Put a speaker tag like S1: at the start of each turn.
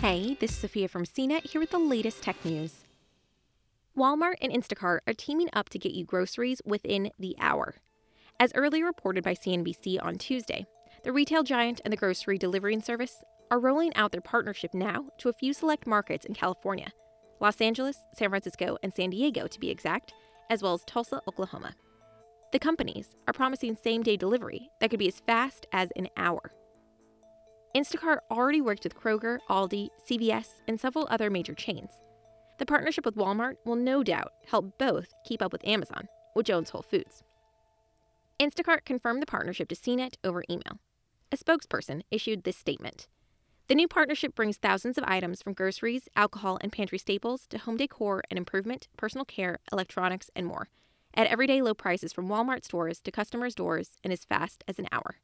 S1: Hey, this is Sophia from CNET here with the latest tech news. Walmart and Instacart are teaming up to get you groceries within the hour. As earlier reported by CNBC on Tuesday, the retail giant and the grocery delivering service are rolling out their partnership now to a few select markets in California Los Angeles, San Francisco, and San Diego to be exact, as well as Tulsa, Oklahoma. The companies are promising same day delivery that could be as fast as an hour. Instacart already worked with Kroger, Aldi, CVS, and several other major chains. The partnership with Walmart will no doubt help both keep up with Amazon, which owns Whole Foods. Instacart confirmed the partnership to CNET over email. A spokesperson issued this statement. The new partnership brings thousands of items from groceries, alcohol, and pantry staples to home decor and improvement, personal care, electronics, and more at everyday low prices from Walmart stores to customers' doors in as fast as an hour.